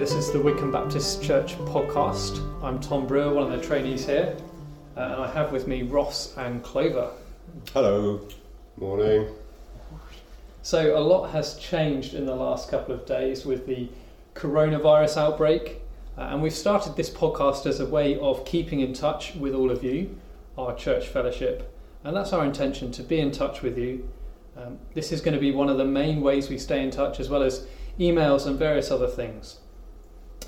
this is the Widcombe Baptist Church podcast. I'm Tom Brewer, one of the trainees here, uh, and I have with me Ross and Clover. Hello. Morning. So, a lot has changed in the last couple of days with the coronavirus outbreak, uh, and we've started this podcast as a way of keeping in touch with all of you, our church fellowship, and that's our intention to be in touch with you. Um, this is going to be one of the main ways we stay in touch, as well as emails and various other things.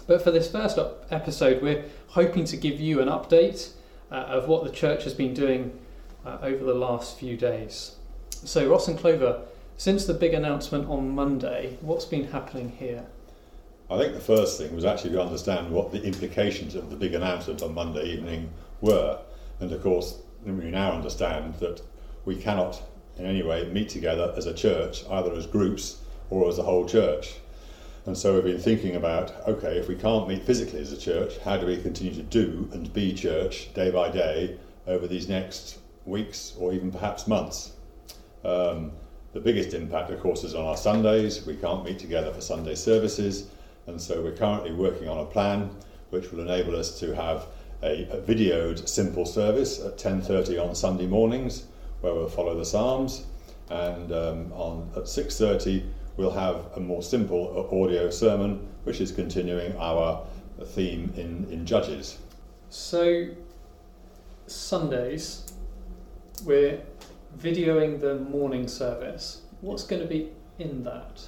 But for this first episode, we're hoping to give you an update uh, of what the church has been doing uh, over the last few days. So, Ross and Clover, since the big announcement on Monday, what's been happening here? I think the first thing was actually to understand what the implications of the big announcement on Monday evening were. And of course, we now understand that we cannot in any way meet together as a church, either as groups or as a whole church. And so we've been thinking about okay, if we can't meet physically as a church, how do we continue to do and be church day by day over these next weeks or even perhaps months? Um, the biggest impact, of course, is on our Sundays. We can't meet together for Sunday services, and so we're currently working on a plan which will enable us to have a, a videoed simple service at 10:30 on Sunday mornings, where we'll follow the Psalms, and um, on at 6:30 we'll have a more simple audio sermon, which is continuing our theme in, in Judges. So, Sundays, we're videoing the morning service. What's going to be in that?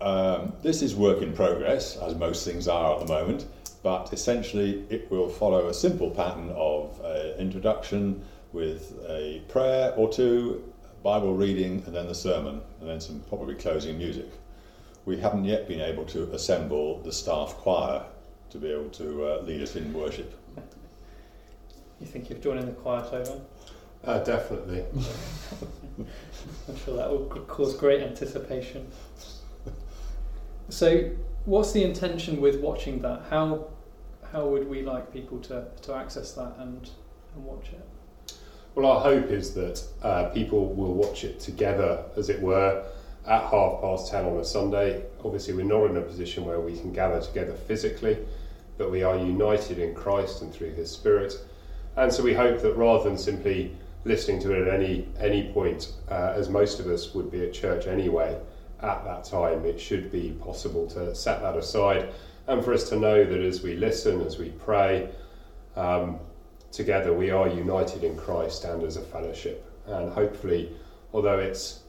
Um, this is work in progress, as most things are at the moment, but essentially it will follow a simple pattern of uh, introduction with a prayer or two Bible reading, and then the sermon, and then some probably closing music. We haven't yet been able to assemble the staff choir to be able to uh, lead us in worship. You think you've joined in the choir, Clover? Uh, definitely. I'm sure that will cause great anticipation. So, what's the intention with watching that? How how would we like people to, to access that and, and watch it? Well, our hope is that uh, people will watch it together, as it were, at half past ten on a Sunday. Obviously, we're not in a position where we can gather together physically, but we are united in Christ and through His Spirit. And so we hope that rather than simply listening to it at any any point, uh, as most of us would be at church anyway, at that time, it should be possible to set that aside and for us to know that as we listen, as we pray, um, together we are united in Christ and as a fellowship. And hopefully, although it's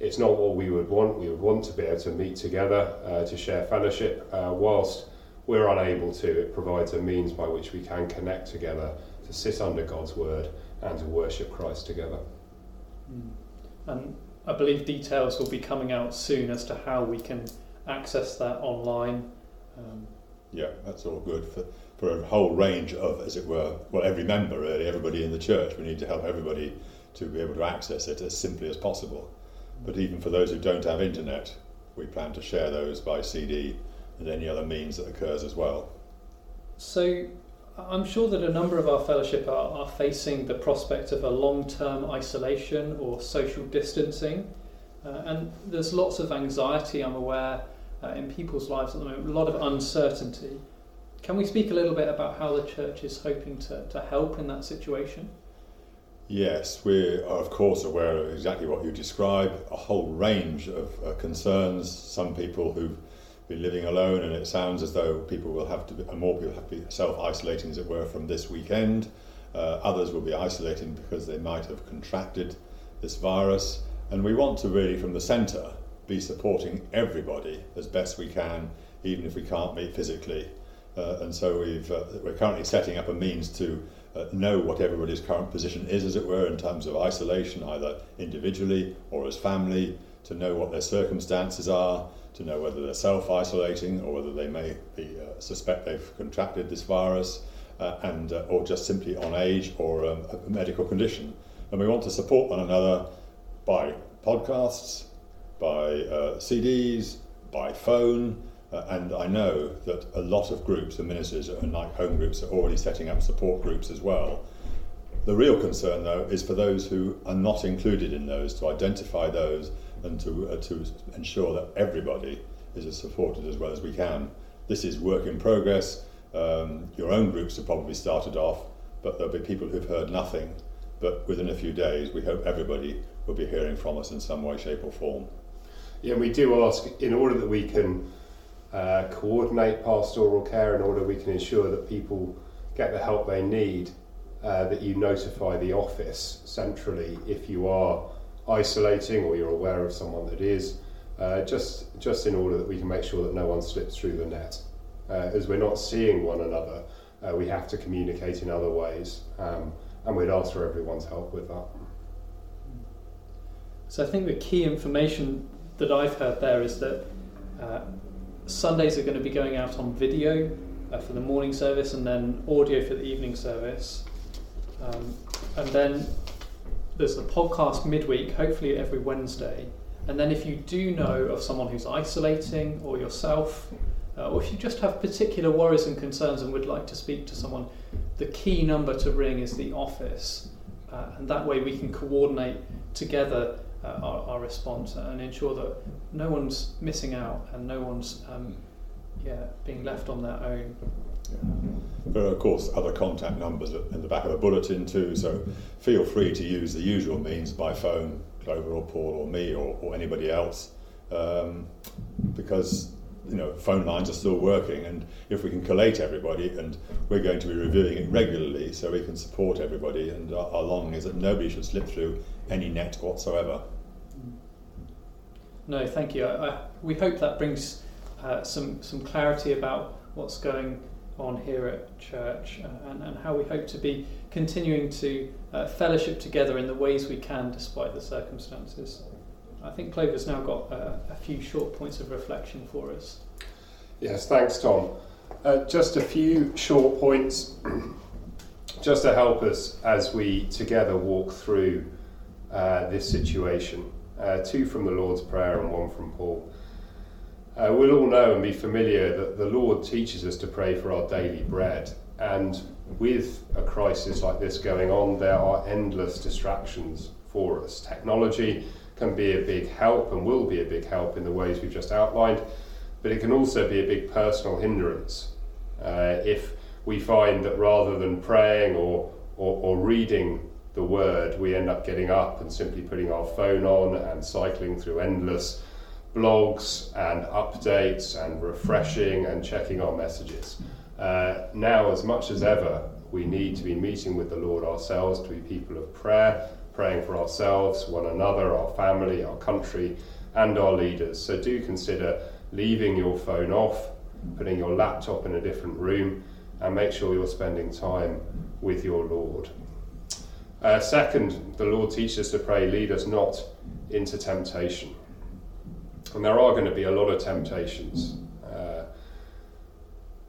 it's not what we would want, we would want to be able to meet together uh, to share fellowship. Uh, whilst we're unable to, it provides a means by which we can connect together to sit under God's word and to worship Christ together. Mm. And I believe details will be coming out soon as to how we can access that online. Um, yeah, that's all good. For, for a whole range of, as it were, well, every member really, everybody in the church. We need to help everybody to be able to access it as simply as possible. But even for those who don't have internet, we plan to share those by CD and any other means that occurs as well. So I'm sure that a number of our fellowship are, are facing the prospect of a long term isolation or social distancing. Uh, and there's lots of anxiety, I'm aware, uh, in people's lives at the moment, a lot of uncertainty. Can we speak a little bit about how the church is hoping to, to help in that situation? Yes, we are of course aware of exactly what you describe, a whole range of uh, concerns. Some people who've been living alone, and it sounds as though people will have to be, more people have to be self isolating, as it were, from this weekend. Uh, others will be isolating because they might have contracted this virus. And we want to really, from the centre, be supporting everybody as best we can, even if we can't meet physically. Uh, and so we've, uh, we're currently setting up a means to uh, know what everybody's current position is, as it were, in terms of isolation, either individually or as family, to know what their circumstances are, to know whether they're self-isolating or whether they may be, uh, suspect they've contracted this virus, uh, and uh, or just simply on age or um, a medical condition. And we want to support one another by podcasts, by CDs, by phone, uh, and I know that a lot of groups and ministers and like home groups are already setting up support groups as well. The real concern, though, is for those who are not included in those to identify those and to, uh, to ensure that everybody is as supported as well as we can. this is work in progress. Um, your own groups have probably started off, but there'll be people who've heard nothing. But within a few days, we hope everybody will be hearing from us in some way, shape, or form. Yeah, we do ask in order that we can uh, coordinate pastoral care, in order we can ensure that people get the help they need, uh, that you notify the office centrally if you are isolating or you're aware of someone that is, uh, just just in order that we can make sure that no one slips through the net. Uh, as we're not seeing one another, uh, we have to communicate in other ways, um, and we'd ask for everyone's help with that. So I think the key information that I've heard there is that uh, Sundays are going to be going out on video uh, for the morning service and then audio for the evening service. Um, and then there's the podcast midweek, hopefully every Wednesday. And then if you do know of someone who's isolating or yourself, uh, or if you just have particular worries and concerns and would like to speak to someone, the key number to ring is the office. Uh, and that way we can coordinate together uh, our, our, response and ensure that no one's missing out and no one's um, yeah, being left on their own. There are, of course, other contact numbers in the back of the bulletin too, so feel free to use the usual means by phone, Clover or Paul or me or, or anybody else, um, because you know phone lines are still working, and if we can collate everybody, and we're going to be reviewing it regularly, so we can support everybody, and our, our is that nobody should slip through any net whatsoever. No, thank you. I, I, we hope that brings uh, some some clarity about what's going on here at church uh, and, and how we hope to be continuing to uh, fellowship together in the ways we can despite the circumstances. I think Clover's now got uh, a few short points of reflection for us. Yes, thanks, Tom. Uh, just a few short points just to help us as we together walk through uh, this situation. Uh, two from the Lord's Prayer and one from Paul. Uh, we'll all know and be familiar that the Lord teaches us to pray for our daily bread. And with a crisis like this going on, there are endless distractions for us. Technology can be a big help and will be a big help in the ways we've just outlined, but it can also be a big personal hindrance. Uh, if we find that rather than praying or, or, or reading the word, we end up getting up and simply putting our phone on and cycling through endless blogs and updates and refreshing and checking our messages. Uh, now, as much as ever, we need to be meeting with the Lord ourselves to be people of prayer, praying for ourselves, one another, our family, our country, and our leaders. So do consider leaving your phone off, putting your laptop in a different room, and make sure you're spending time with your Lord. Uh, second, the Lord teaches us to pray, lead us not into temptation. And there are going to be a lot of temptations. Uh,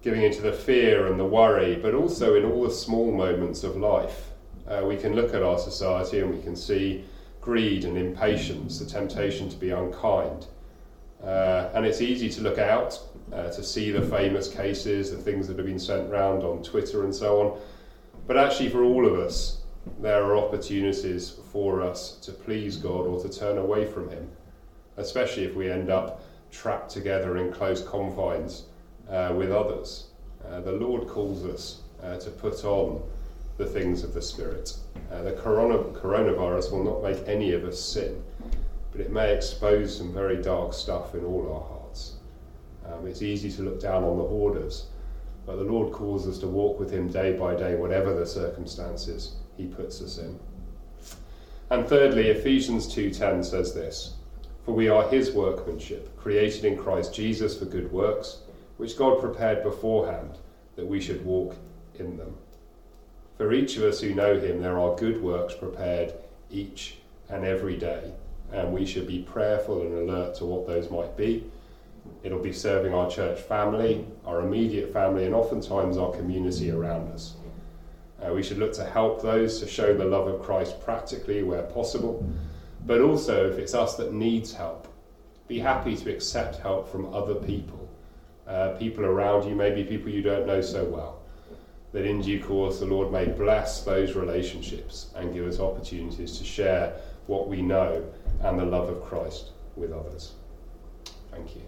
giving into the fear and the worry, but also in all the small moments of life. Uh, we can look at our society and we can see greed and impatience, the temptation to be unkind. Uh, and it's easy to look out, uh, to see the famous cases, the things that have been sent round on Twitter and so on. But actually, for all of us, there are opportunities for us to please God or to turn away from Him especially if we end up trapped together in close confines uh, with others. Uh, the Lord calls us uh, to put on the things of the Spirit. Uh, the corona- coronavirus will not make any of us sin, but it may expose some very dark stuff in all our hearts. Um, it's easy to look down on the hoarders, but the Lord calls us to walk with Him day by day, whatever the circumstances He puts us in. And thirdly, Ephesians 2:10 says this. For we are his workmanship, created in Christ Jesus for good works, which God prepared beforehand that we should walk in them. For each of us who know him, there are good works prepared each and every day, and we should be prayerful and alert to what those might be. It'll be serving our church family, our immediate family, and oftentimes our community around us. Uh, we should look to help those to show the love of Christ practically where possible but also, if it's us that needs help, be happy to accept help from other people, uh, people around you, maybe people you don't know so well. That in due course, the Lord may bless those relationships and give us opportunities to share what we know and the love of Christ with others. Thank you.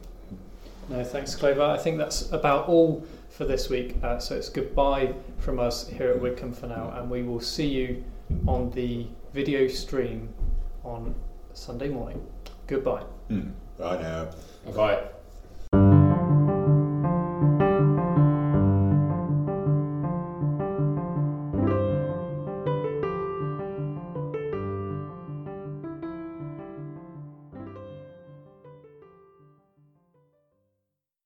No, thanks, Clover. I think that's about all for this week. Uh, so it's goodbye from us here at Widcombe for now, and we will see you on the video stream on Sunday morning. Goodbye. Mm. Bye now. Bye.